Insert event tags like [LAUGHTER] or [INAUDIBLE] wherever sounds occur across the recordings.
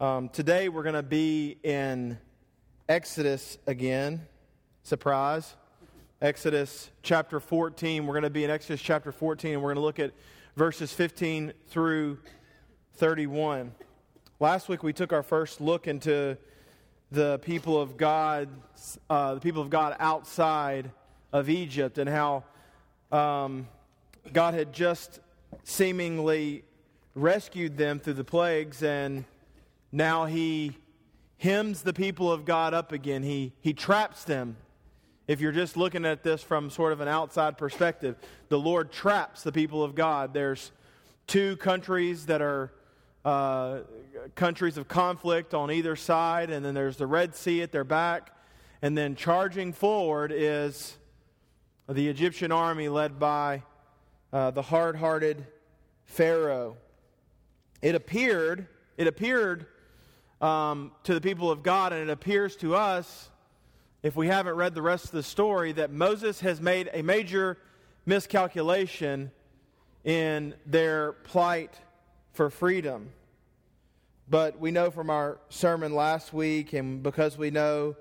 Um, today we're going to be in Exodus again. Surprise. Exodus chapter 14. We're going to be in Exodus chapter 14, and we're going to look at verses 15 through 31. Last week we took our first look into the people of God, uh, the people of God outside of Egypt, and how um, God had just seemingly rescued them through the plagues, and now he hems the people of God up again. He, he traps them. If you're just looking at this from sort of an outside perspective, the Lord traps the people of God. There's two countries that are uh, countries of conflict on either side, and then there's the Red Sea at their back. And then charging forward is the Egyptian army led by uh, the hard hearted Pharaoh. It appeared, it appeared um, to the people of God, and it appears to us, if we haven't read the rest of the story, that Moses has made a major miscalculation in their plight for freedom. But we know from our sermon last week, and because we know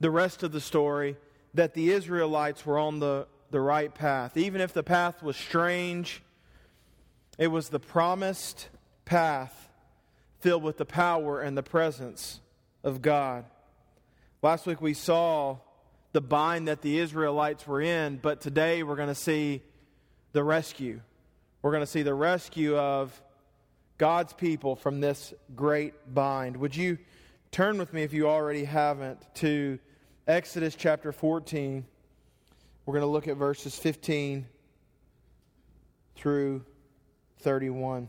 the rest of the story, that the Israelites were on the, the right path. Even if the path was strange, it was the promised path filled with the power and the presence of God. Last week we saw the bind that the Israelites were in, but today we're going to see the rescue. We're going to see the rescue of God's people from this great bind. Would you turn with me, if you already haven't, to Exodus chapter 14? We're going to look at verses 15 through 31.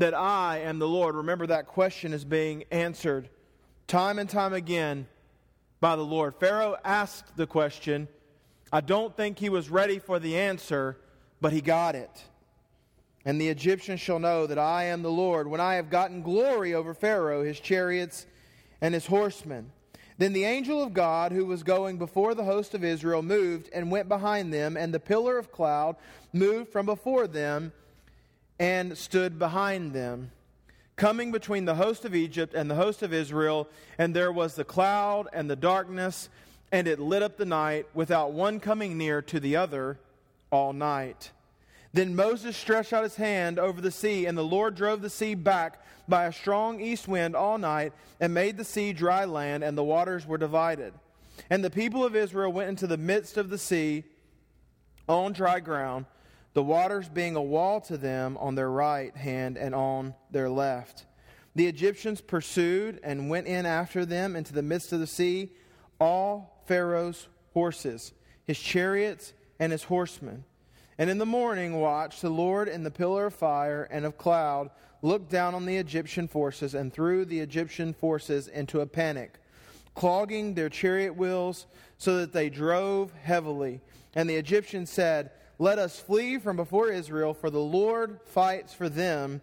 that I am the Lord. Remember, that question is being answered time and time again by the Lord. Pharaoh asked the question. I don't think he was ready for the answer, but he got it. And the Egyptians shall know that I am the Lord when I have gotten glory over Pharaoh, his chariots, and his horsemen. Then the angel of God, who was going before the host of Israel, moved and went behind them, and the pillar of cloud moved from before them and stood behind them, coming between the host of Egypt and the host of Israel. And there was the cloud and the darkness, and it lit up the night without one coming near to the other all night. Then Moses stretched out his hand over the sea, and the Lord drove the sea back by a strong east wind all night, and made the sea dry land, and the waters were divided. And the people of Israel went into the midst of the sea on dry ground the waters being a wall to them on their right hand and on their left. The Egyptians pursued and went in after them into the midst of the sea, all Pharaoh's horses, his chariots, and his horsemen. And in the morning watch, the Lord in the pillar of fire and of cloud looked down on the Egyptian forces and threw the Egyptian forces into a panic, clogging their chariot wheels so that they drove heavily. And the Egyptians said, let us flee from before Israel, for the Lord fights for them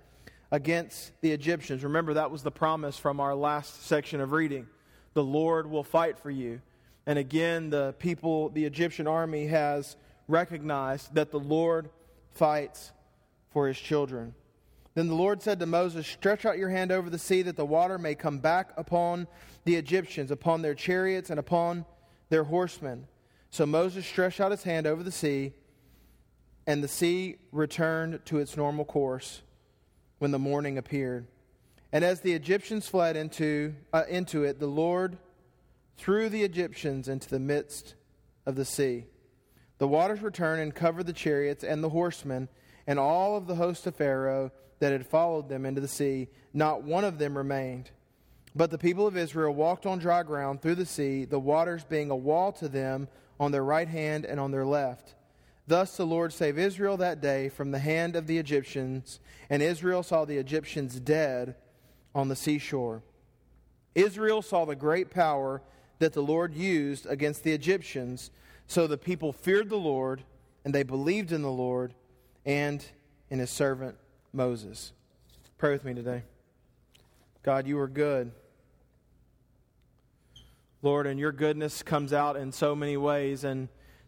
against the Egyptians. Remember, that was the promise from our last section of reading. The Lord will fight for you. And again, the people, the Egyptian army has recognized that the Lord fights for his children. Then the Lord said to Moses, Stretch out your hand over the sea that the water may come back upon the Egyptians, upon their chariots, and upon their horsemen. So Moses stretched out his hand over the sea and the sea returned to its normal course when the morning appeared. And as the Egyptians fled into, uh, into it, the Lord threw the Egyptians into the midst of the sea. The waters returned and covered the chariots and the horsemen and all of the host of Pharaoh that had followed them into the sea. Not one of them remained. But the people of Israel walked on dry ground through the sea, the waters being a wall to them on their right hand and on their left. Thus the Lord saved Israel that day from the hand of the Egyptians, and Israel saw the Egyptians dead on the seashore. Israel saw the great power that the Lord used against the Egyptians, so the people feared the Lord, and they believed in the Lord and in his servant Moses. Pray with me today. God, you are good. Lord, and your goodness comes out in so many ways. And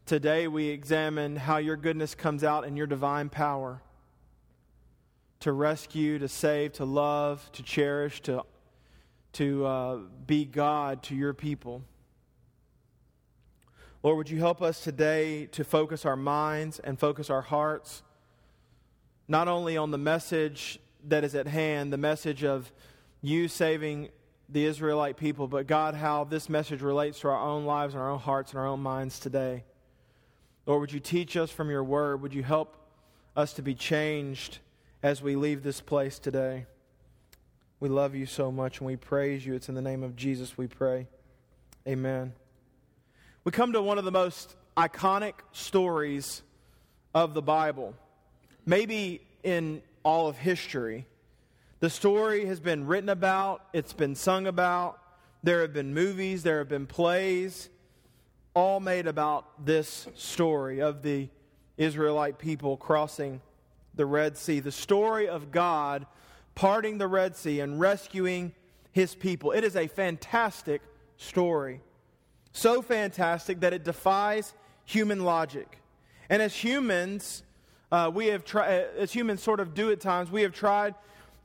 today we examine how your goodness comes out in your divine power to rescue, to save, to love, to cherish, to, to uh, be God to your people. Lord, would you help us today to focus our minds and focus our hearts not only on the message that is at hand, the message of you saving the Israelite people, but God, how this message relates to our own lives and our own hearts and our own minds today. Lord, would you teach us from your word? Would you help us to be changed as we leave this place today? We love you so much and we praise you. It's in the name of Jesus we pray. Amen. We come to one of the most iconic stories of the Bible, maybe in all of history. The story has been written about, it's been sung about, there have been movies, there have been plays, all made about this story of the Israelite people crossing the Red Sea. The story of God parting the Red Sea and rescuing his people. It is a fantastic story. So fantastic that it defies human logic. And as humans, uh, we have tried, as humans sort of do at times, we have tried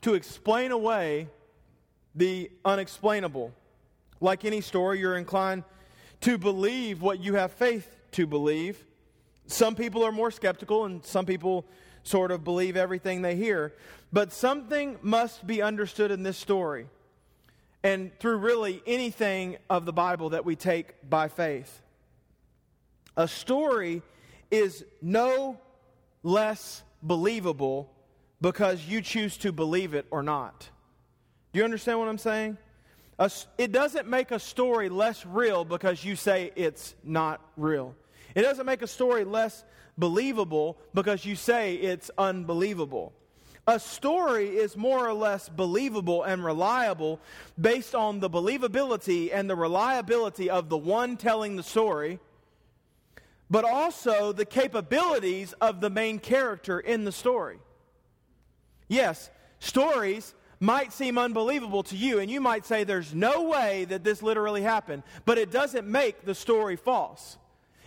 to explain away the unexplainable. Like any story, you're inclined to believe what you have faith to believe. Some people are more skeptical, and some people sort of believe everything they hear. But something must be understood in this story, and through really anything of the Bible that we take by faith. A story is no less believable because you choose to believe it or not. Do you understand what I'm saying? It doesn't make a story less real because you say it's not real. It doesn't make a story less believable because you say it's unbelievable. A story is more or less believable and reliable based on the believability and the reliability of the one telling the story, but also the capabilities of the main character in the story. Yes, stories might seem unbelievable to you, and you might say there's no way that this literally happened, but it doesn't make the story false.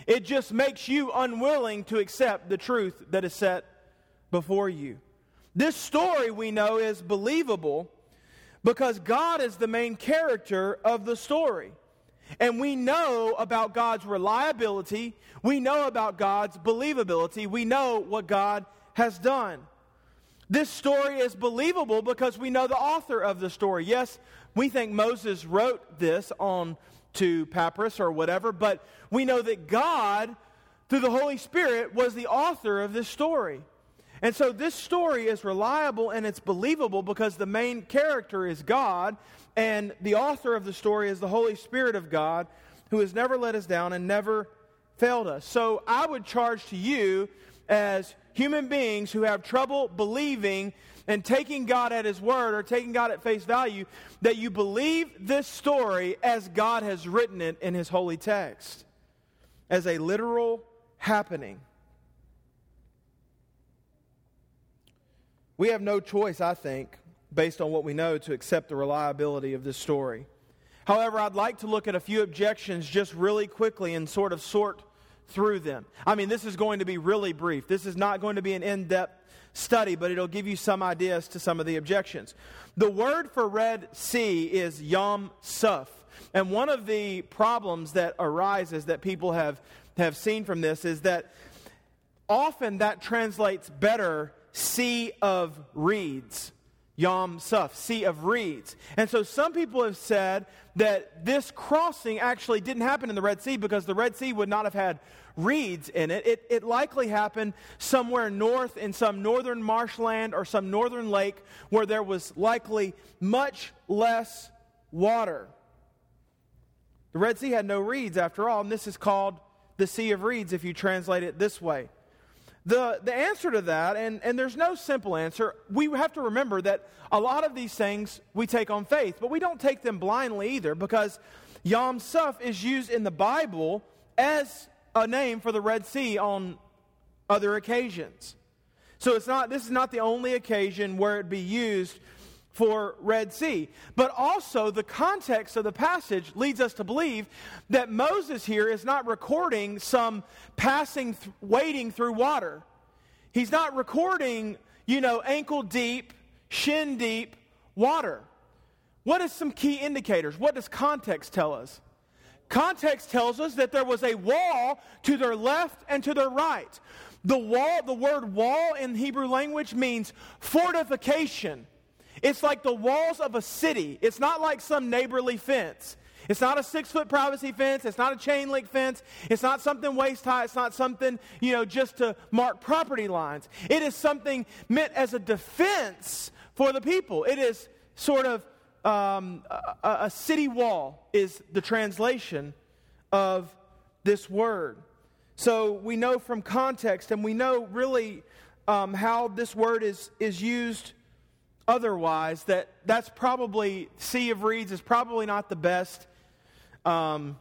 It just makes you unwilling to accept the truth that is set before you. This story we know is believable because God is the main character of the story. And we know about God's reliability, we know about God's believability, we know what God has done. This story is believable because we know the author of the story. Yes, we think Moses wrote this on to papyrus or whatever, but we know that God, through the Holy Spirit, was the author of this story. And so this story is reliable and it's believable because the main character is God, and the author of the story is the Holy Spirit of God, who has never let us down and never failed us. So I would charge to you as human beings who have trouble believing and taking God at His word or taking God at face value, that you believe this story as God has written it in His holy text, as a literal happening. We have no choice, I think, based on what we know, to accept the reliability of this story. However, I'd like to look at a few objections just really quickly and sort of sort through them. I mean, this is going to be really brief. This is not going to be an in depth study, but it'll give you some ideas to some of the objections. The word for Red Sea is Yam Suf. And one of the problems that arises that people have, have seen from this is that often that translates better Sea of Reeds. Yam Suf, Sea of Reeds. And so some people have said that this crossing actually didn't happen in the Red Sea because the Red Sea would not have had reeds in it. It, it likely happened somewhere north in some northern marshland or some northern lake where there was likely much less water. The Red Sea had no reeds after all, and this is called the Sea of Reeds if you translate it this way. The, the answer to that, and, and there's no simple answer, we have to remember that a lot of these things we take on faith, but we don't take them blindly either because Yam Suf is used in the Bible as a name for the Red Sea on other occasions. So it's not, this is not the only occasion where it be used for Red Sea. But also, the context of the passage leads us to believe that Moses here is not recording some passing, th- wading through water. He's not recording, you know, ankle deep, shin deep water. What is some key indicators? What does context tell us? Context tells us that there was a wall to their left and to their right. The wall, the word wall in Hebrew language means fortification. It's like the walls of a city. It's not like some neighborly fence. It's not a six foot privacy fence. It's not a chain link fence. It's not something waist high. It's not something, you know, just to mark property lines. It is something meant as a defense for the people. It is sort of um, a, a city wall, is the translation of this word. So we know from context and we know really um, how this word is, is used otherwise that that's probably, Sea of Reeds is probably not the best um,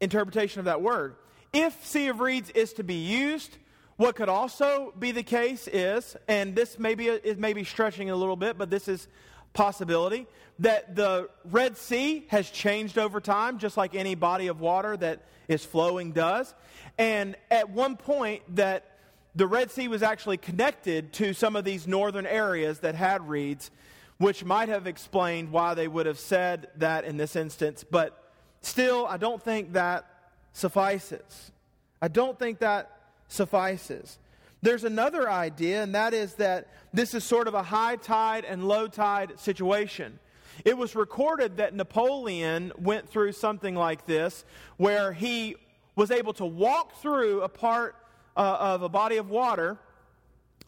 interpretation of that word. If Sea of Reeds is to be used, what could also be the case is, and this may be, it may be stretching a little bit, but this is possibility, that the Red Sea has changed over time, just like any body of water that is flowing does. And at one point, that the Red Sea was actually connected to some of these northern areas that had reeds, which might have explained why they would have said that in this instance. But still, I don't think that suffices. I don't think that suffices. There's another idea, and that is that this is sort of a high tide and low tide situation. It was recorded that Napoleon went through something like this, where he was able to walk through a part uh, of a body of water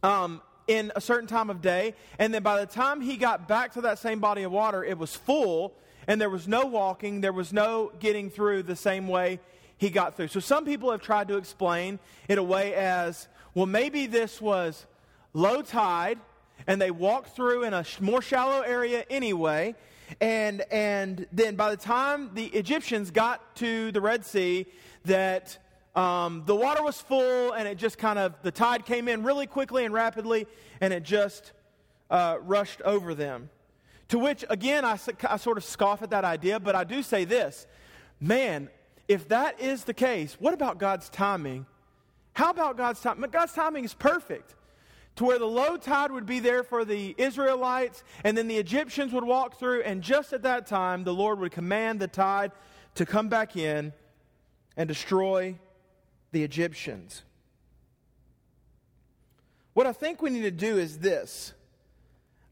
um, in a certain time of day. And then by the time he got back to that same body of water, it was full, and there was no walking, there was no getting through the same way he got through. So some people have tried to explain it away as well, maybe this was low tide, and they walked through in a more shallow area anyway. And, and then by the time the Egyptians got to the Red Sea, that um, the water was full and it just kind of, the tide came in really quickly and rapidly and it just uh, rushed over them. To which, again, I, I sort of scoff at that idea, but I do say this man, if that is the case, what about God's timing? How about God's timing? God's timing is perfect to where the low tide would be there for the Israelites, and then the Egyptians would walk through, and just at that time, the Lord would command the tide to come back in and destroy the Egyptians. What I think we need to do is this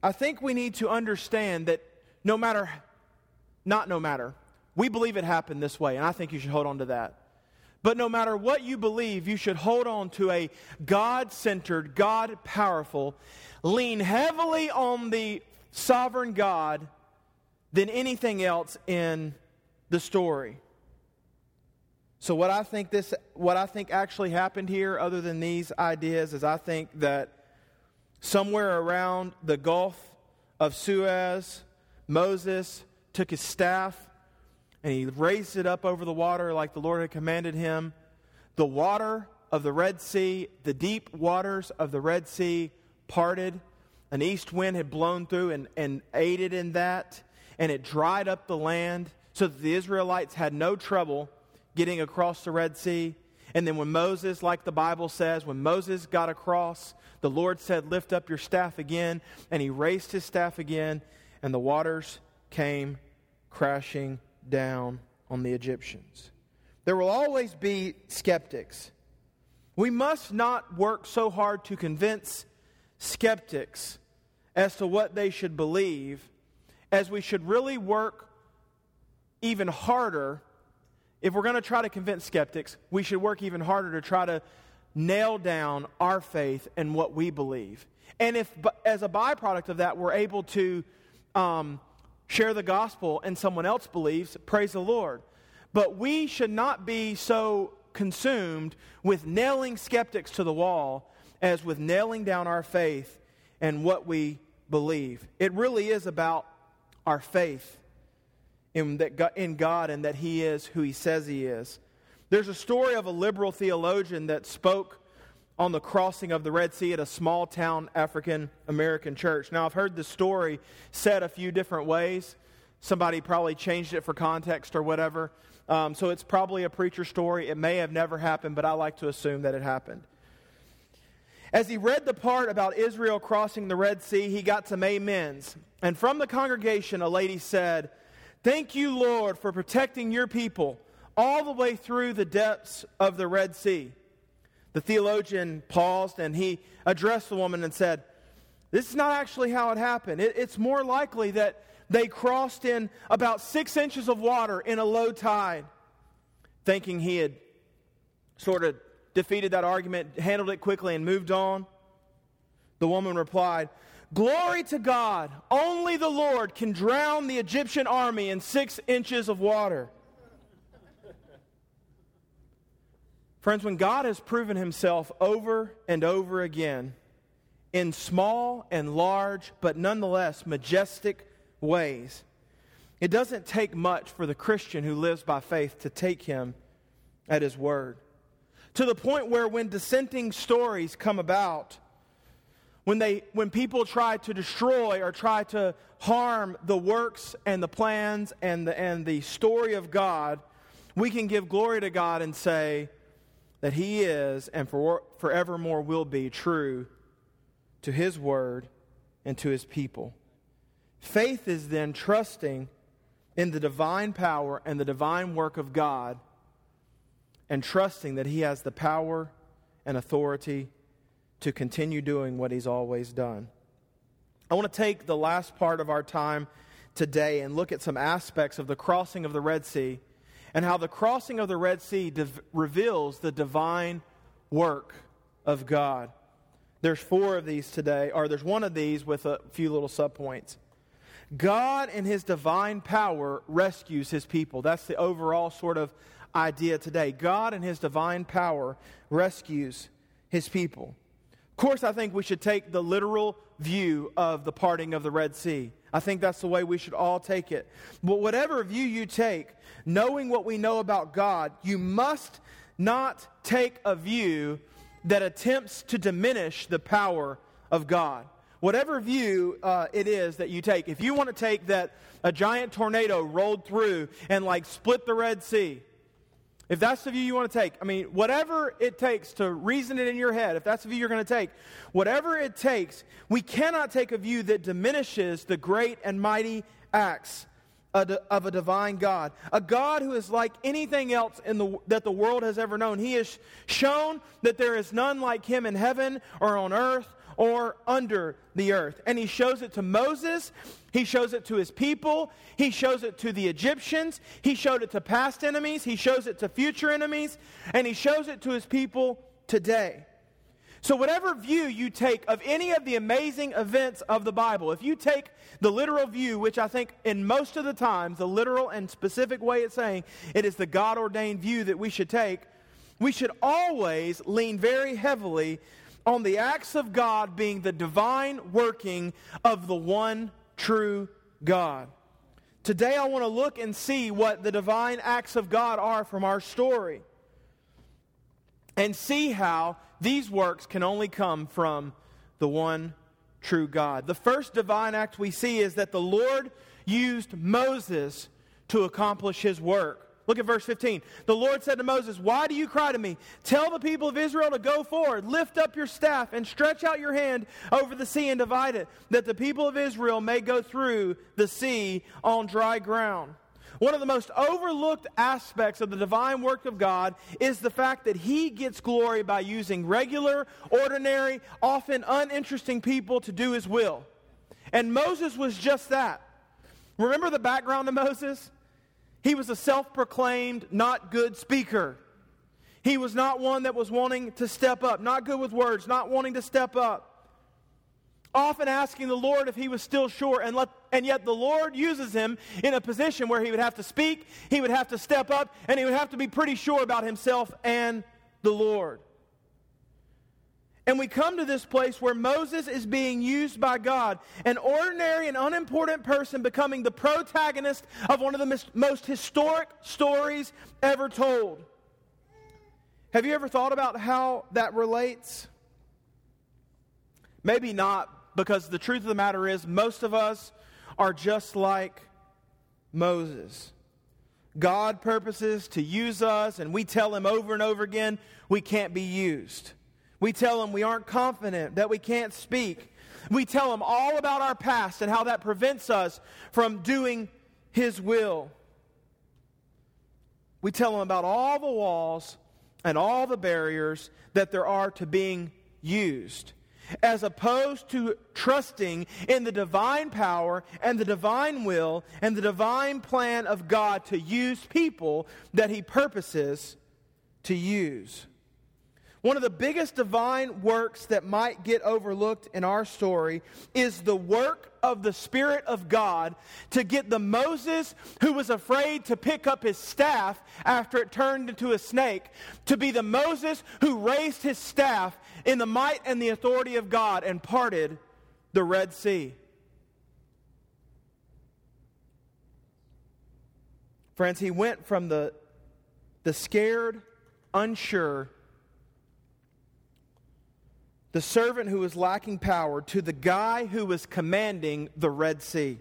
I think we need to understand that no matter, not no matter, we believe it happened this way, and I think you should hold on to that. But no matter what you believe, you should hold on to a God centered, God powerful, lean heavily on the sovereign God than anything else in the story. So what I think this what I think actually happened here other than these ideas is I think that somewhere around the Gulf of Suez Moses took his staff and he raised it up over the water like the Lord had commanded him. The water of the Red Sea, the deep waters of the Red Sea parted. An east wind had blown through and, and aided in that, and it dried up the land so that the Israelites had no trouble getting across the Red Sea. And then when Moses, like the Bible says, when Moses got across, the Lord said, Lift up your staff again. And he raised his staff again, and the waters came crashing down on the Egyptians. There will always be skeptics. We must not work so hard to convince skeptics as to what they should believe as we should really work even harder if we're going to try to convince skeptics, we should work even harder to try to nail down our faith and what we believe. And if, as a byproduct of that, we're able to um, share the gospel and someone else believes, praise the Lord. But we should not be so consumed with nailing skeptics to the wall as with nailing down our faith and what we believe. It really is about our faith in, that God, in God and that He is who He says He is. There's a story of a liberal theologian that spoke on the crossing of the Red Sea at a small town African American church. Now, I've heard the story said a few different ways. Somebody probably changed it for context or whatever. Um, so it's probably a preacher story. It may have never happened, but I like to assume that it happened. As he read the part about Israel crossing the Red Sea, he got some amens. And from the congregation, a lady said, Thank you, Lord, for protecting your people all the way through the depths of the Red Sea. The theologian paused and he addressed the woman and said, This is not actually how it happened. It, it's more likely that they crossed in about six inches of water in a low tide, thinking he had sort of defeated that argument, handled it quickly, and moved on. The woman replied, Glory to God! Only the Lord can drown the Egyptian army in six inches of water. Friends, when God has proven himself over and over again in small and large, but nonetheless majestic ways, it doesn't take much for the Christian who lives by faith to take him at his word. To the point where when dissenting stories come about, when, they, when people try to destroy or try to harm the works and the plans and the, and the story of God, we can give glory to God and say that He is and for, forevermore will be true to His word and to His people. Faith is then trusting in the divine power and the divine work of God and trusting that He has the power and authority to continue doing what he's always done. I want to take the last part of our time today and look at some aspects of the crossing of the Red Sea and how the crossing of the Red Sea reveals the divine work of God. There's four of these today, or there's one of these with a few little subpoints. God in his divine power rescues his people. That's the overall sort of idea today. God in his divine power rescues his people course, I think we should take the literal view of the parting of the Red Sea. I think that's the way we should all take it. But whatever view you take, knowing what we know about God, you must not take a view that attempts to diminish the power of God. Whatever view uh, it is that you take, if you want to take that a giant tornado rolled through and like split the Red Sea, if that's the view you want to take, I mean, whatever it takes to reason it in your head, if that's the view you're going to take, whatever it takes, we cannot take a view that diminishes the great and mighty acts of a divine God, a God who is like anything else in the, that the world has ever known. He has shown that there is none like him in heaven or on earth or under the earth. And he shows it to Moses, he shows it to his people, he shows it to the Egyptians, he showed it to past enemies, he shows it to future enemies, and he shows it to his people today. So, whatever view you take of any of the amazing events of the Bible, if you take the literal view, which I think in most of the times, the literal and specific way it's saying, it is the God ordained view that we should take, we should always lean very heavily on the acts of God being the divine working of the one true God. Today, I want to look and see what the divine acts of God are from our story and see how these works can only come from the one true God. The first divine act we see is that the Lord used Moses to accomplish his work. Look at verse 15. The Lord said to Moses, Why do you cry to me? Tell the people of Israel to go forward. Lift up your staff and stretch out your hand over the sea and divide it, that the people of Israel may go through the sea on dry ground. One of the most overlooked aspects of the divine work of God is the fact that He gets glory by using regular, ordinary, often uninteresting people to do His will. And Moses was just that. Remember the background of Moses? He was a self proclaimed not good speaker. He was not one that was wanting to step up, not good with words, not wanting to step up. often asking the Lord if he was still sure, and, let, and yet the Lord uses him in a position where he would have to speak, he would have to step up, and he would have to be pretty sure about himself and the Lord. And we come to this place where Moses is being used by God, an ordinary and unimportant person becoming the protagonist of one of the most historic stories ever told. Have you ever thought about how that relates? Maybe not, because the truth of the matter is, most of us are just like Moses. God purposes to use us, and we tell him over and over again we can't be used. We tell them we aren't confident, that we can't speak. We tell them all about our past and how that prevents us from doing his will. We tell them about all the walls and all the barriers that there are to being used as opposed to trusting in the divine power and the divine will and the divine plan of God to use people that He purposes to use. One of the biggest divine works that might get overlooked in our story is the work of the Spirit of God to get the Moses who was afraid to pick up his staff after it turned into a snake to be the Moses who raised his staff in the might and the authority of God and parted the Red Sea. Friends, he went from the, the scared, unsure, the servant who was lacking power to the guy who was commanding the Red Sea.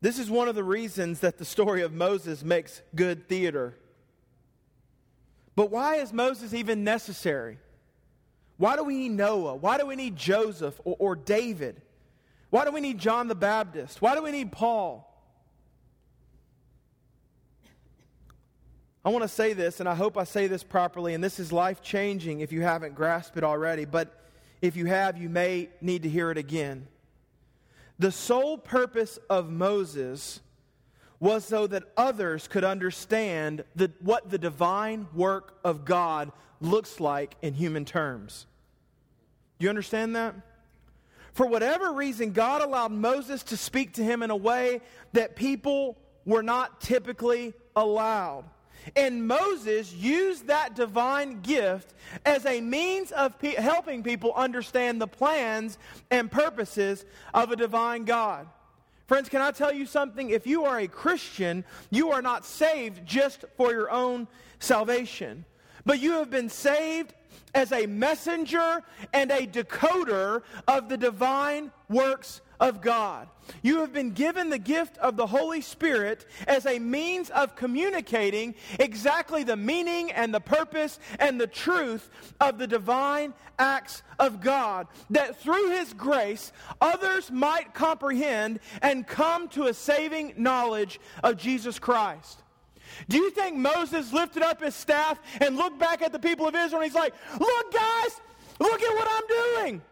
This is one of the reasons that the story of Moses makes good theater. But why is Moses even necessary? Why do we need Noah? Why do we need Joseph or, or David? Why do we need John the Baptist? Why do we need Paul? I want to say this, and I hope I say this properly, and this is life changing if you haven't grasped it already, but if you have, you may need to hear it again. The sole purpose of Moses was so that others could understand the, what the divine work of God looks like in human terms. Do you understand that? For whatever reason, God allowed Moses to speak to him in a way that people were not typically allowed. And Moses used that divine gift as a means of pe- helping people understand the plans and purposes of a divine God. Friends, can I tell you something? If you are a Christian, you are not saved just for your own salvation, but you have been saved as a messenger and a decoder of the divine works of God. You have been given the gift of the Holy Spirit as a means of communicating exactly the meaning and the purpose and the truth of the divine acts of God, that through His grace others might comprehend and come to a saving knowledge of Jesus Christ. Do you think Moses lifted up his staff and looked back at the people of Israel and he's like, Look, guys, look at what I'm doing?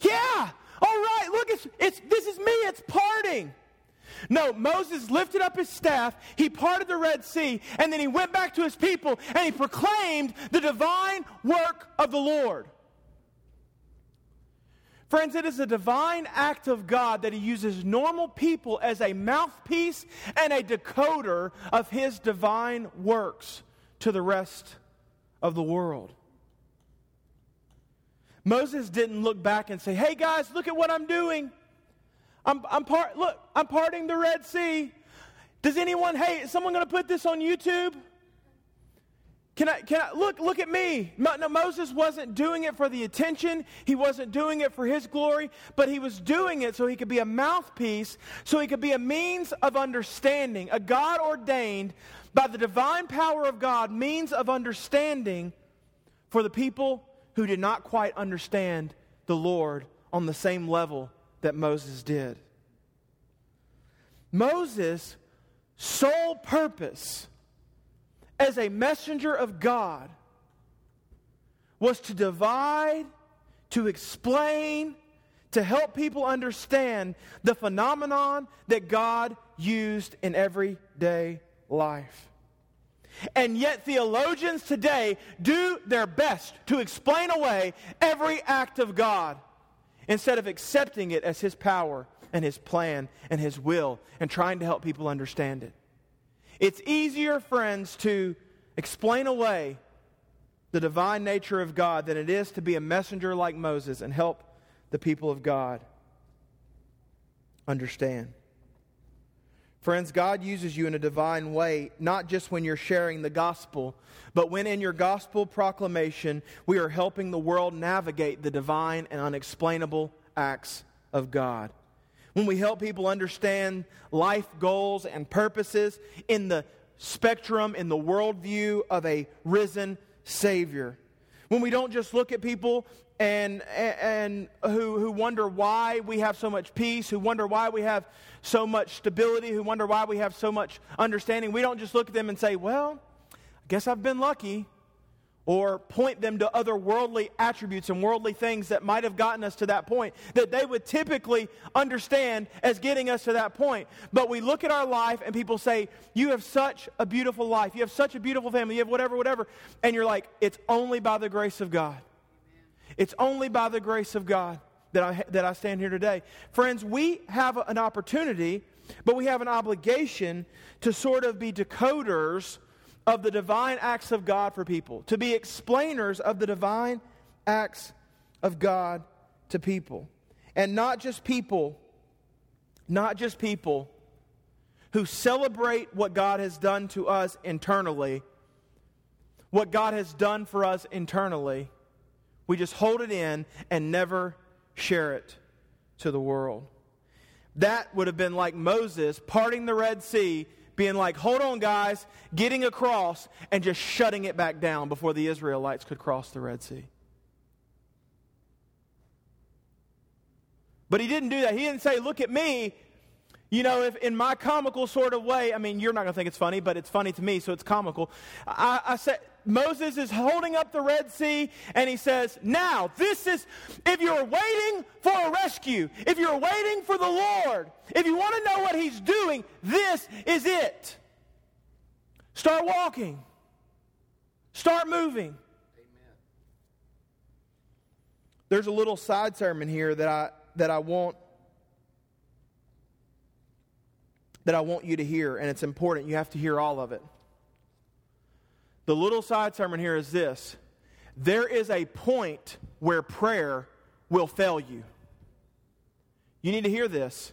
Yeah, all right, look, it's, it's, this is me, it's parting. No, Moses lifted up his staff, he parted the Red Sea, and then he went back to his people and he proclaimed the divine work of the Lord. Friends, it is a divine act of God that he uses normal people as a mouthpiece and a decoder of his divine works to the rest of the world. Moses didn't look back and say, hey guys, look at what I'm doing. I'm, I'm part, look, I'm parting the Red Sea. Does anyone, hey, is someone going to put this on YouTube? Can I, can I, look, look at me. No, Moses wasn't doing it for the attention. He wasn't doing it for his glory, but he was doing it so he could be a mouthpiece, so he could be a means of understanding, a God ordained by the divine power of God, means of understanding for the people who did not quite understand the Lord on the same level that Moses did. Moses' sole purpose as a messenger of God was to divide, to explain, to help people understand the phenomenon that God used in everyday life. And yet, theologians today do their best to explain away every act of God instead of accepting it as His power and His plan and His will and trying to help people understand it. It's easier, friends, to explain away the divine nature of God than it is to be a messenger like Moses and help the people of God understand. Friends, God uses you in a divine way, not just when you're sharing the gospel, but when in your gospel proclamation, we are helping the world navigate the divine and unexplainable acts of God. When we help people understand life goals and purposes in the spectrum, in the worldview of a risen Savior. When we don't just look at people and, and who, who wonder why we have so much peace, who wonder why we have so much stability, who wonder why we have so much understanding. We don't just look at them and say, well, I guess I've been lucky. Or point them to other worldly attributes and worldly things that might have gotten us to that point that they would typically understand as getting us to that point. But we look at our life and people say, You have such a beautiful life. You have such a beautiful family. You have whatever, whatever. And you're like, It's only by the grace of God. It's only by the grace of God that I, that I stand here today. Friends, we have an opportunity, but we have an obligation to sort of be decoders of the divine acts of God for people, to be explainers of the divine acts of God to people. And not just people, not just people who celebrate what God has done to us internally, what God has done for us internally we just hold it in and never share it to the world. That would have been like Moses parting the Red Sea, being like, hold on, guys, getting across, and just shutting it back down before the Israelites could cross the Red Sea. But he didn't do that. He didn't say, look at me. You know, if in my comical sort of way, I mean, you're not going to think it's funny, but it's funny to me, so it's comical. I, I said, Moses is holding up the Red Sea and he says, Now, this is, if you're waiting for a rescue, if you're waiting for the Lord, if you want to know what he's doing, this is it. Start walking, start moving. Amen. There's a little side sermon here that I, that I want. That I want you to hear, and it's important. You have to hear all of it. The little side sermon here is this there is a point where prayer will fail you. You need to hear this.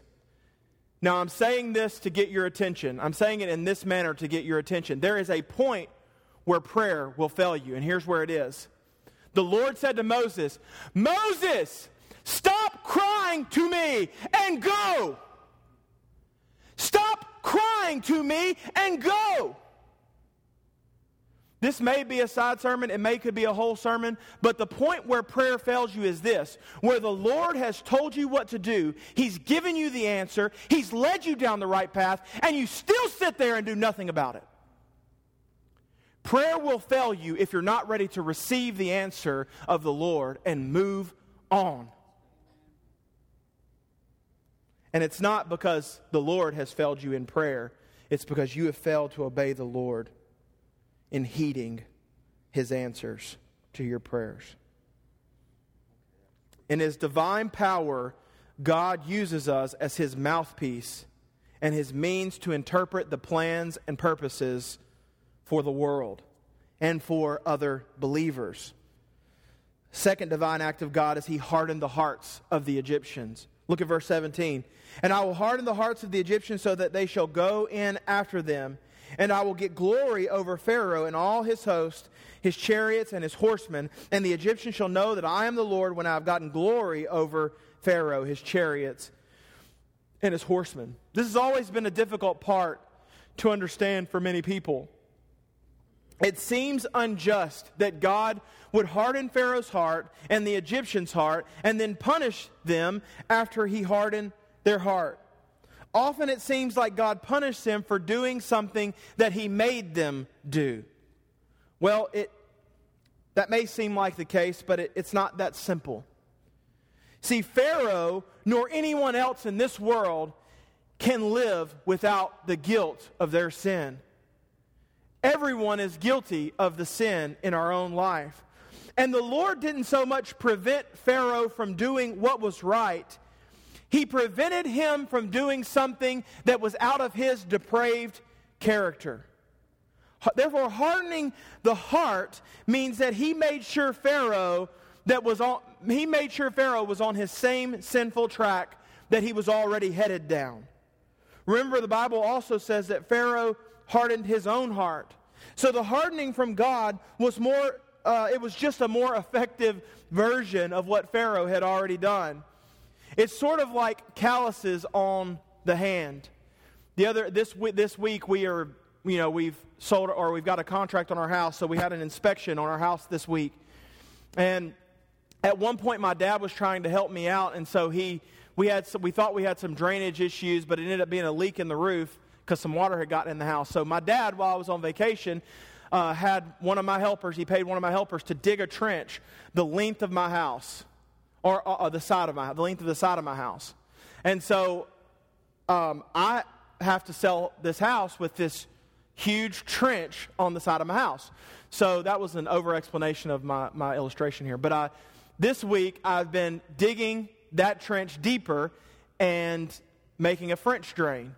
Now, I'm saying this to get your attention. I'm saying it in this manner to get your attention. There is a point where prayer will fail you, and here's where it is. The Lord said to Moses, Moses, stop crying to me and go. Stop crying to me and go. This may be a side sermon, it may could be a whole sermon, but the point where prayer fails you is this where the Lord has told you what to do, He's given you the answer, He's led you down the right path, and you still sit there and do nothing about it. Prayer will fail you if you're not ready to receive the answer of the Lord and move on. And it's not because the Lord has failed you in prayer, it's because you have failed to obey the Lord in heeding his answers to your prayers. In his divine power, God uses us as his mouthpiece and his means to interpret the plans and purposes for the world and for other believers. Second divine act of God is he hardened the hearts of the Egyptians. Look at verse 17. And I will harden the hearts of the Egyptians so that they shall go in after them and I will get glory over Pharaoh and all his host, his chariots and his horsemen. And the Egyptians shall know that I am the Lord when I have gotten glory over Pharaoh, his chariots, and his horsemen. This has always been a difficult part to understand for many people. It seems unjust that God would harden Pharaoh's heart and the Egyptians' heart and then punish them after he hardened their heart. Often it seems like God punished them for doing something that he made them do. Well, it, that may seem like the case, but it, it's not that simple. See, Pharaoh nor anyone else in this world can live without the guilt of their sin. Everyone is guilty of the sin in our own life. And the Lord didn't so much prevent Pharaoh from doing what was right, he prevented him from doing something that was out of his depraved character. Therefore, hardening the heart means that he made sure Pharaoh that was on, he made sure Pharaoh was on his same sinful track that he was already headed down. Remember, the Bible also says that Pharaoh hardened his own heart. So the hardening from God was more, uh, it was just a more effective version of what Pharaoh had already done. It's sort of like calluses on the hand. The other, this, this week we are, you know, we've sold or we've got a contract on our house, so we had an inspection on our house this week. And at one point my dad was trying to help me out, and so he, we had some, we thought we had some drainage issues, but it ended up being a leak in the roof because some water had gotten in the house. So my dad, while I was on vacation, uh, had one of my helpers, he paid one of my helpers to dig a trench the length of my house, or uh the side of my the length of the side of my house. And so um, I have to sell this house with this huge trench on the side of my house. So that was an over explanation of my, my illustration here. But I, this week I've been digging that trench deeper and making a French drain.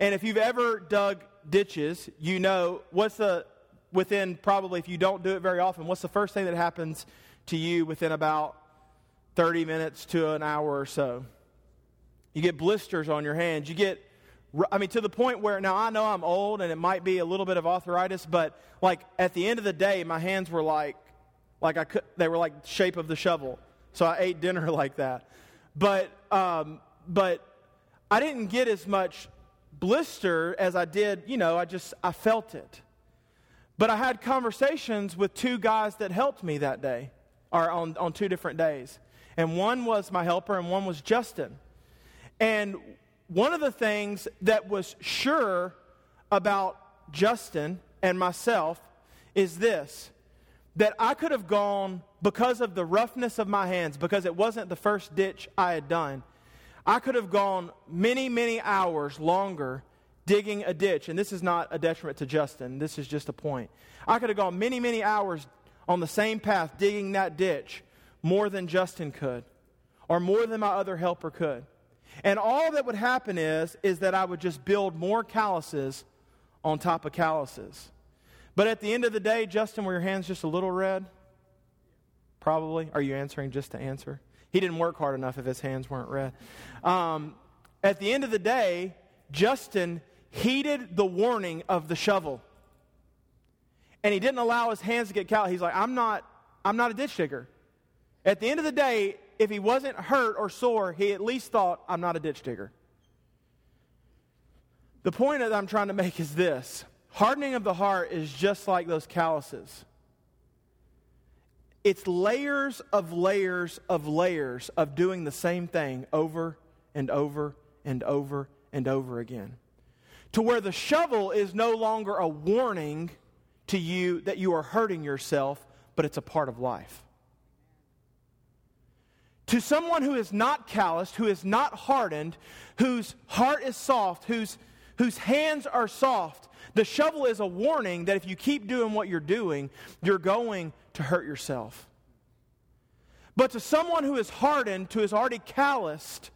And if you've ever dug ditches, you know what's the, within probably, if you don't do it very often, what's the first thing that happens to you within about 30 minutes to an hour or so? You get blisters on your hands. You get, I mean, to the point where now I know I'm old and it might be a little bit of arthritis, but like at the end of the day, my hands were like, like I could, they were like shape of the shovel. So I ate dinner [LAUGHS] like that. But, um, but I didn't get as much blister as I did, you know, I just, I felt it. But I had conversations with two guys that helped me that day, or on, on two different days. And one was my helper, and one was Justin. And one of the things that was sure about Justin and myself is this that I could have gone because of the roughness of my hands, because it wasn't the first ditch I had done. I could have gone many, many hours longer digging a ditch. And this is not a detriment to Justin, this is just a point. I could have gone many, many hours on the same path digging that ditch more than Justin could, or more than my other helper could. And all that would happen is, is that I would just build more calluses on top of calluses. But at the end of the day, Justin, were your hands just a little red? Probably. Are you answering just to answer? He didn't work hard enough if his hands weren't red. Um, at the end of the day, Justin heeded the warning of the shovel. And he didn't allow his hands to get calloused. He's like, I'm not, I'm not a ditch digger. At the end of the day, if he wasn't hurt or sore, he at least thought, I'm not a ditch digger. The point that I'm trying to make is this hardening of the heart is just like those calluses. It's layers of layers of layers of doing the same thing over and over and over and over again. To where the shovel is no longer a warning to you that you are hurting yourself, but it's a part of life. To someone who is not calloused, who is not hardened, whose heart is soft, whose, whose hands are soft, the shovel is a warning that if you keep doing what you're doing, you're going to hurt yourself. But to someone who is hardened, who is already calloused,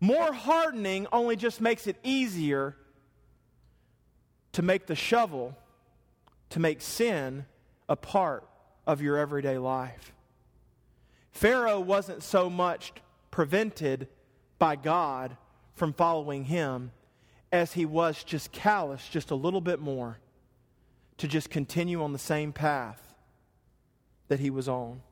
more hardening only just makes it easier to make the shovel, to make sin a part of your everyday life. Pharaoh wasn't so much prevented by God from following him as he was just callous just a little bit more to just continue on the same path that he was on.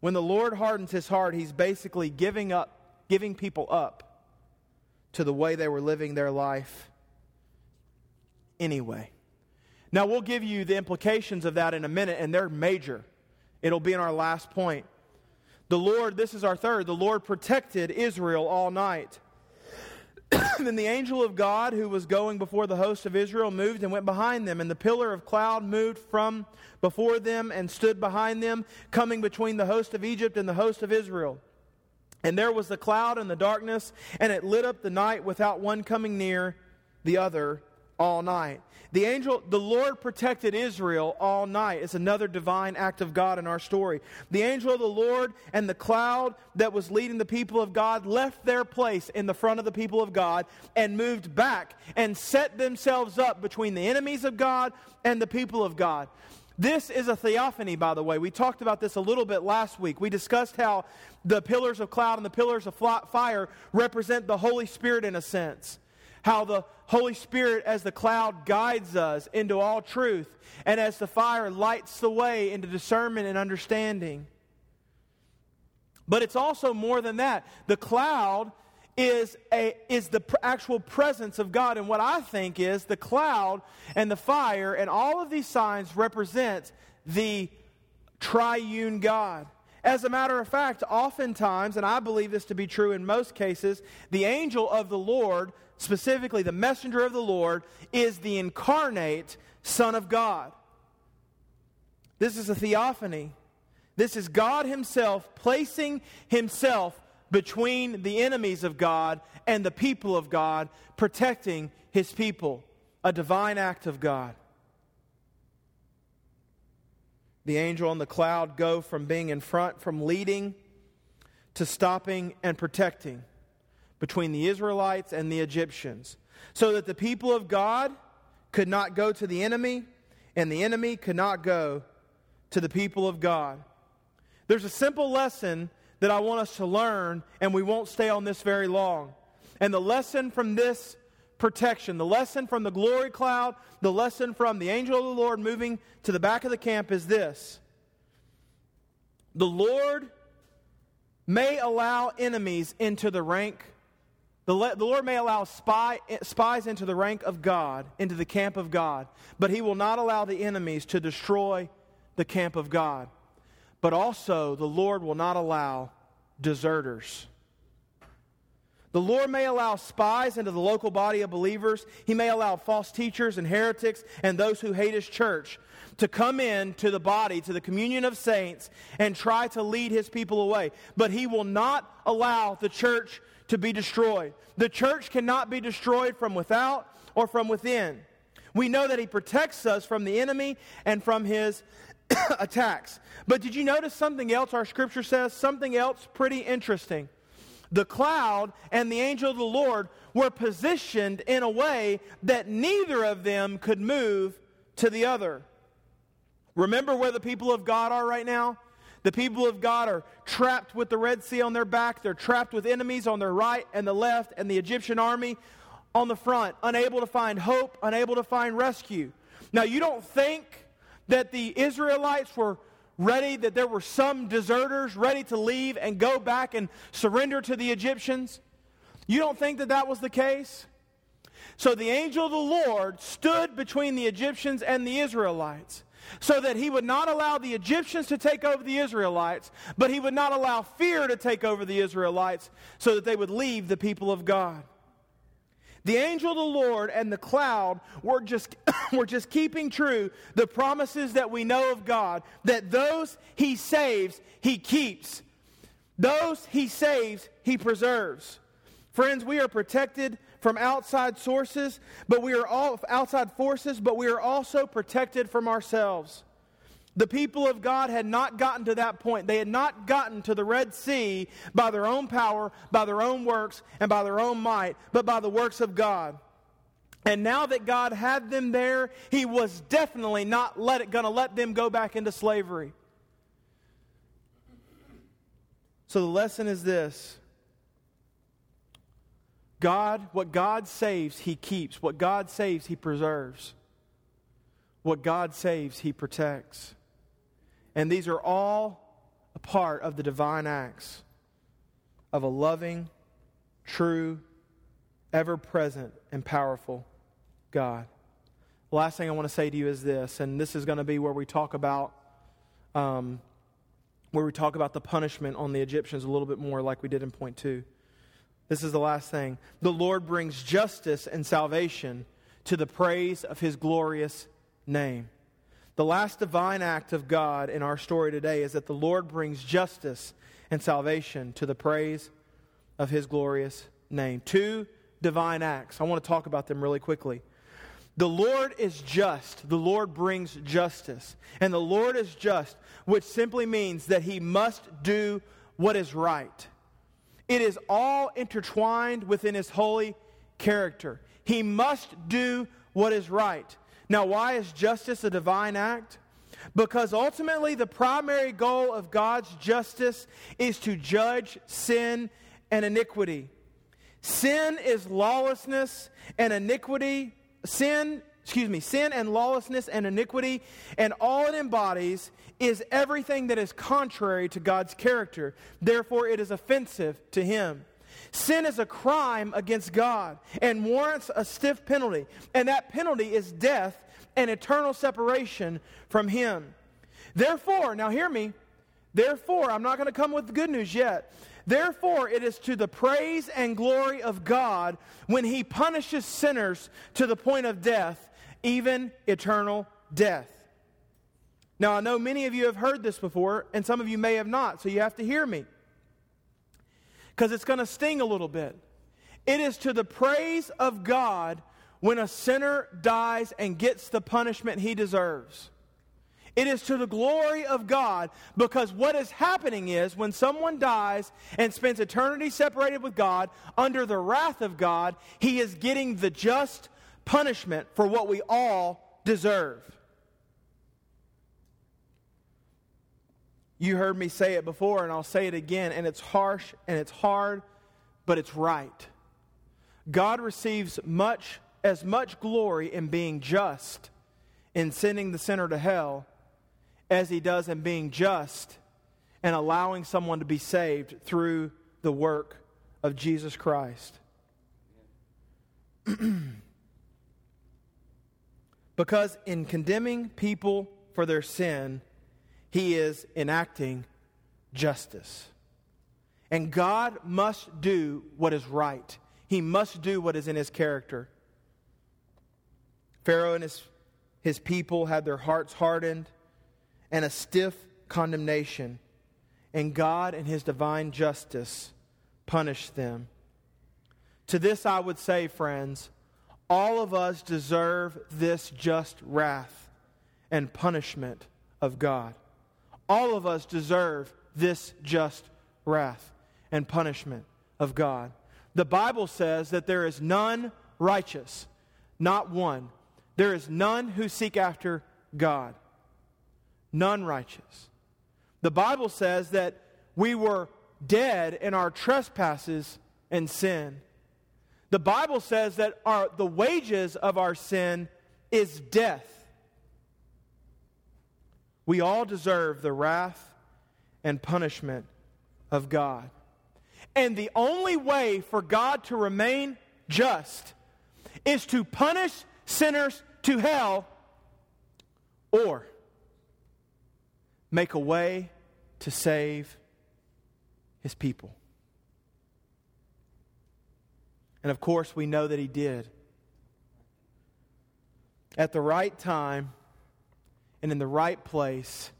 When the Lord hardens his heart, he's basically giving up, giving people up to the way they were living their life anyway. Now, we'll give you the implications of that in a minute, and they're major. It'll be in our last point. The Lord, this is our third, the Lord protected Israel all night. [COUGHS] then the angel of God, who was going before the host of Israel, moved and went behind them, and the pillar of cloud moved from before them and stood behind them, coming between the host of Egypt and the host of Israel. And there was the cloud and the darkness, and it lit up the night without one coming near the other all night. The angel, the Lord protected Israel all night. It's another divine act of God in our story. The angel of the Lord and the cloud that was leading the people of God left their place in the front of the people of God and moved back and set themselves up between the enemies of God and the people of God. This is a theophany, by the way. We talked about this a little bit last week. We discussed how the pillars of cloud and the pillars of fire represent the Holy Spirit in a sense how the Holy Spirit, as the cloud, guides us into all truth, and as the fire lights the way into discernment and understanding. But it's also more than that. The cloud is, a, is the pr- actual presence of God. And what I think is the cloud and the fire and all of these signs represent the triune God. As a matter of fact, oftentimes, and I believe this to be true in most cases, the angel of the Lord specifically the messenger of the Lord, is the incarnate Son of God. This is a theophany. This is God Himself placing Himself between the enemies of God and the people of God, protecting His people. A divine act of God. The angel and the cloud go from being in front, from leading, to stopping and protecting between the Israelites and the Egyptians, so that the people of God could not go to the enemy, and the enemy could not go to the people of God. There's a simple lesson that I want us to learn, and we won't stay on this very long. And the lesson from this protection, the lesson from the glory cloud, the lesson from the angel of the Lord moving to the back of the camp is this The Lord may allow enemies into the rank the, the Lord may allow spy, spies into the rank of God, into the camp of God, but He will not allow the enemies to destroy the camp of God. But also, the Lord will not allow deserters. The Lord may allow spies into the local body of believers. He may allow false teachers and heretics and those who hate His church to come in to the body, to the communion of saints, and try to lead His people away. But He will not allow the church to be destroyed. The church cannot be destroyed from without or from within. We know that he protects us from the enemy and from his [COUGHS] attacks. But did you notice something else our scripture says? Something else pretty interesting. The cloud and the angel of the Lord were positioned in a way that neither of them could move to the other. Remember where the people of God are right now? The people of God are trapped with the Red Sea on their back. They're trapped with enemies on their right and the left, and the Egyptian army on the front, unable to find hope, unable to find rescue. Now, you don't think that the Israelites were ready, that there were some deserters ready to leave and go back and surrender to the Egyptians? You don't think that that was the case? So the angel of the Lord stood between the Egyptians and the Israelites so that he would not allow the Egyptians to take over the Israelites, but he would not allow fear to take over the Israelites so that they would leave the people of God. The angel of the Lord and the cloud were just, [COUGHS] were just keeping true the promises that we know of God that those he saves, he keeps. Those he saves, he preserves. Friends, we are protected from outside sources, but we are all outside forces, but we are also protected from ourselves. The people of God had not gotten to that point. They had not gotten to the Red Sea by their own power, by their own works, and by their own might, but by the works of God. And now that God had them there, He was definitely not going to let them go back into slavery. So the lesson is this God, what God saves, He keeps. What God saves, He preserves. What God saves, He protects. And these are all a part of the divine acts of a loving, true, ever present, and powerful God. The last thing I want to say to you is this, and this is going to be where we talk about. Um, where we talk about the punishment on the Egyptians a little bit more, like we did in point two. This is the last thing. The Lord brings justice and salvation to the praise of his glorious name. The last divine act of God in our story today is that the Lord brings justice and salvation to the praise of his glorious name. Two divine acts. I want to talk about them really quickly. The Lord is just. The Lord brings justice. And the Lord is just, which simply means that he must do what is right. It is all intertwined within his holy character. He must do what is right. Now, why is justice a divine act? Because ultimately, the primary goal of God's justice is to judge sin and iniquity. Sin is lawlessness and iniquity. Sin, excuse me, sin and lawlessness and iniquity, and all it embodies is everything that is contrary to God's character. Therefore, it is offensive to Him. Sin is a crime against God and warrants a stiff penalty, and that penalty is death and eternal separation from Him. Therefore, now hear me, therefore, I'm not going to come with the good news yet. Therefore, it is to the praise and glory of God when He punishes sinners to the point of death, even eternal death. Now, I know many of you have heard this before, and some of you may have not, so you have to hear me because it's going to sting a little bit. It is to the praise of God when a sinner dies and gets the punishment he deserves. It is to the glory of God because what is happening is when someone dies and spends eternity separated with God under the wrath of God, he is getting the just punishment for what we all deserve. You heard me say it before, and I'll say it again, and it's harsh and it's hard, but it's right. God receives much as much glory in being just in sending the sinner to hell as he does in being just and allowing someone to be saved through the work of Jesus Christ. [CLEARS THROAT] because in condemning people for their sin, he is enacting justice. And God must do what is right. He must do what is in his character. Pharaoh and his, his people had their hearts hardened and a stiff condemnation. And God, in his divine justice, punished them. To this I would say, friends, all of us deserve this just wrath and punishment of God. All of us deserve this just wrath and punishment of God. The Bible says that there is none righteous, not one. There is none who seek after God, none righteous. The Bible says that we were dead in our trespasses and sin. The Bible says that our, the wages of our sin is death. We all deserve the wrath and punishment of God. And the only way for God to remain just is to punish sinners to hell or make a way to save his people. And of course, we know that he did. At the right time, and in the right place.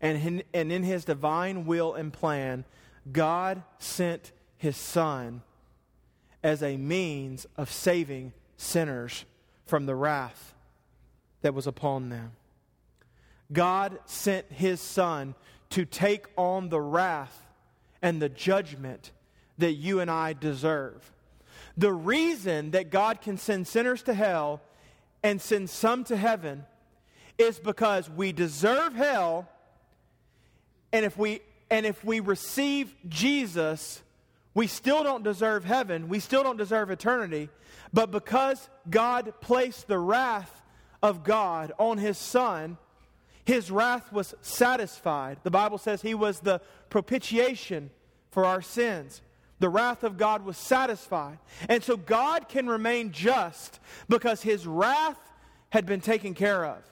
And in, and in his divine will and plan, God sent his son as a means of saving sinners from the wrath that was upon them. God sent his son to take on the wrath and the judgment that you and I deserve. The reason that God can send sinners to hell and send some to heaven is because we deserve hell and if we and if we receive Jesus we still don't deserve heaven we still don't deserve eternity but because God placed the wrath of God on his son his wrath was satisfied. The bible says he was the propitiation for our sins the wrath of God was satisfied and so God can remain just because his wrath had been taken care of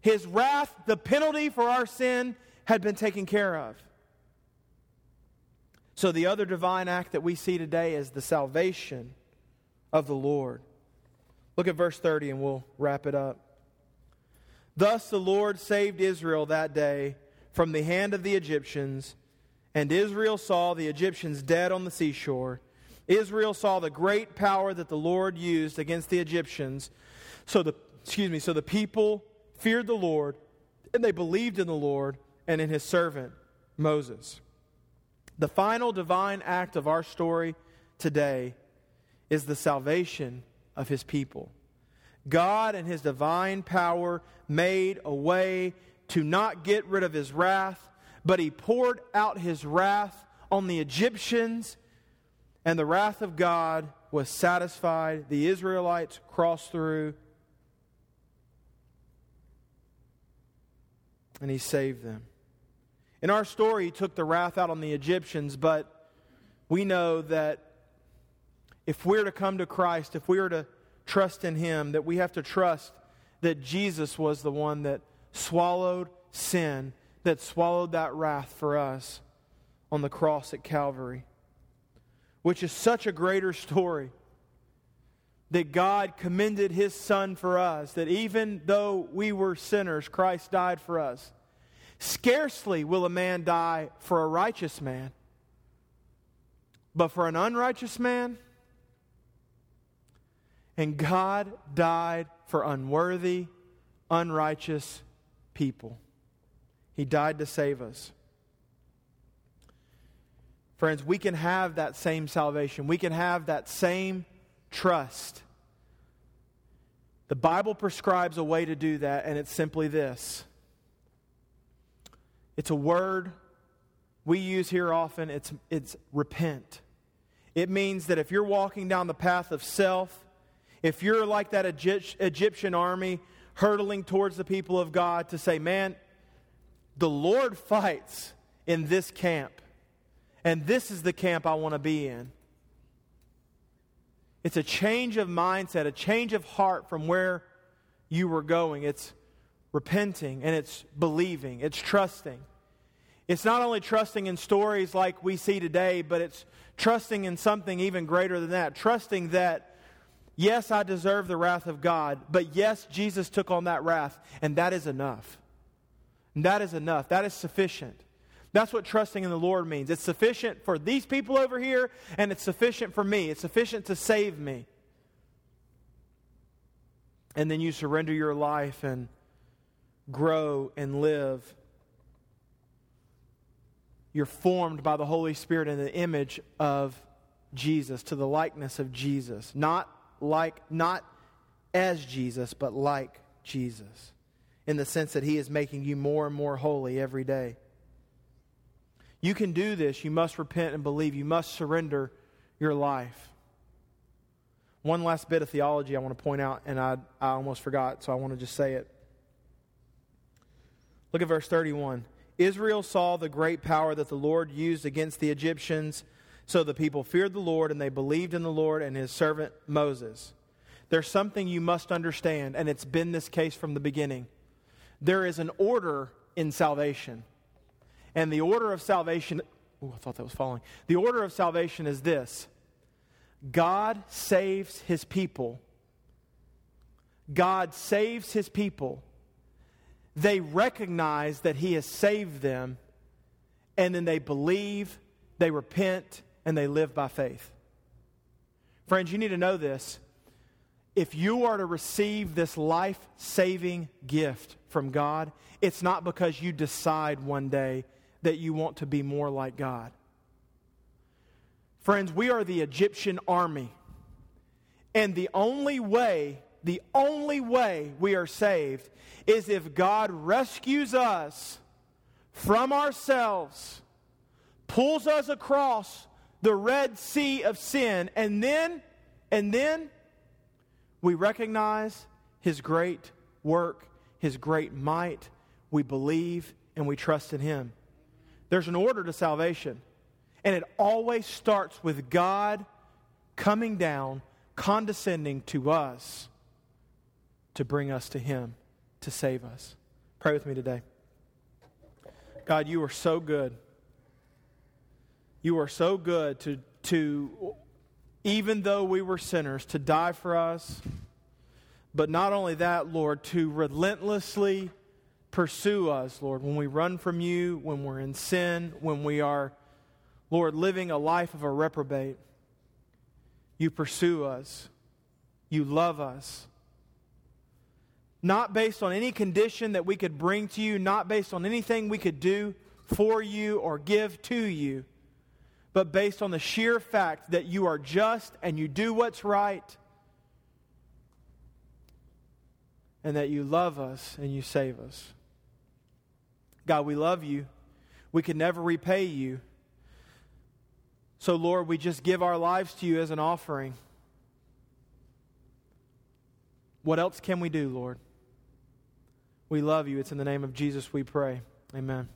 his wrath, the penalty for our sin, had been taken care of. So, the other divine act that we see today is the salvation of the Lord. Look at verse 30 and we'll wrap it up. Thus the Lord saved Israel that day from the hand of the Egyptians, and Israel saw the Egyptians dead on the seashore. Israel saw the great power that the Lord used against the Egyptians. So the excuse me, so the people feared the Lord and they believed in the Lord and in his servant Moses. The final divine act of our story today is the salvation of his people. God and his divine power made a way to not get rid of his wrath, but he poured out his wrath on the Egyptians, and the wrath of God was satisfied. The Israelites crossed through, and he saved them. In our story, he took the wrath out on the Egyptians, but we know that if we're to come to Christ, if we are to trust in him, that we have to trust that Jesus was the one that swallowed sin, that swallowed that wrath for us on the cross at Calvary, which is such a greater story that God commended his Son for us, that even though we were sinners, Christ died for us. Scarcely will a man die for a righteous man, but for an unrighteous man, and God died for unworthy, unrighteous people. He died to save us. Friends, we can have that same salvation. We can have that same trust. The Bible prescribes a way to do that, and it's simply this it's a word we use here often. It's, it's repent. It means that if you're walking down the path of self, if you're like that Egyptian army hurtling towards the people of God to say, man, the Lord fights in this camp. And this is the camp I want to be in. It's a change of mindset, a change of heart from where you were going. It's repenting and it's believing, it's trusting. It's not only trusting in stories like we see today, but it's trusting in something even greater than that. Trusting that, yes, I deserve the wrath of God, but yes, Jesus took on that wrath, and that is enough. And that is enough. That is sufficient. That's what trusting in the Lord means. It's sufficient for these people over here, and it's sufficient for me. It's sufficient to save me. And then you surrender your life and grow and live. You're formed by the Holy Spirit in the image of Jesus, to the likeness of Jesus. Not like, not as Jesus, but like Jesus, in the sense that He is making you more and more holy every day. You can do this. You must repent and believe. You must surrender your life. One last bit of theology I want to point out, and I, I almost forgot, so I want to just say it. Look at verse 31. Israel saw the great power that the Lord used against the Egyptians, so the people feared the Lord and they believed in the Lord and his servant Moses. There's something you must understand, and it's been this case from the beginning. There is an order in salvation. And the order of salvation, oh, I thought that was falling. The order of salvation is this God saves his people. God saves his people. They recognize that he has saved them, and then they believe, they repent, and they live by faith. Friends, you need to know this. If you are to receive this life saving gift from God, it's not because you decide one day that you want to be more like God. Friends, we are the Egyptian army. And the only way, the only way we are saved is if God rescues us from ourselves, pulls us across the Red Sea of sin, and then, and then we recognize His great work, His great might. We believe and we trust in Him. There's an order to salvation. And it always starts with God coming down, condescending to us to bring us to Him, to save us. Pray with me today. God, you are so good. You are so good to, to, even though we were sinners, to die for us. But not only that, Lord, to relentlessly pursue us, Lord, when we run from you, when we're in sin, when we are, Lord, living a life of a reprobate. You pursue us. You love us. Not based on any condition that we could bring to you, not based on anything we could do for you or give to you, but based on the sheer fact that you are just and you do what's right and that you love us and you save us. God, we love you. We can never repay you. So, Lord, we just give our lives to you as an offering. What else can we do, Lord? We love you. It's in the name of Jesus we pray. Amen.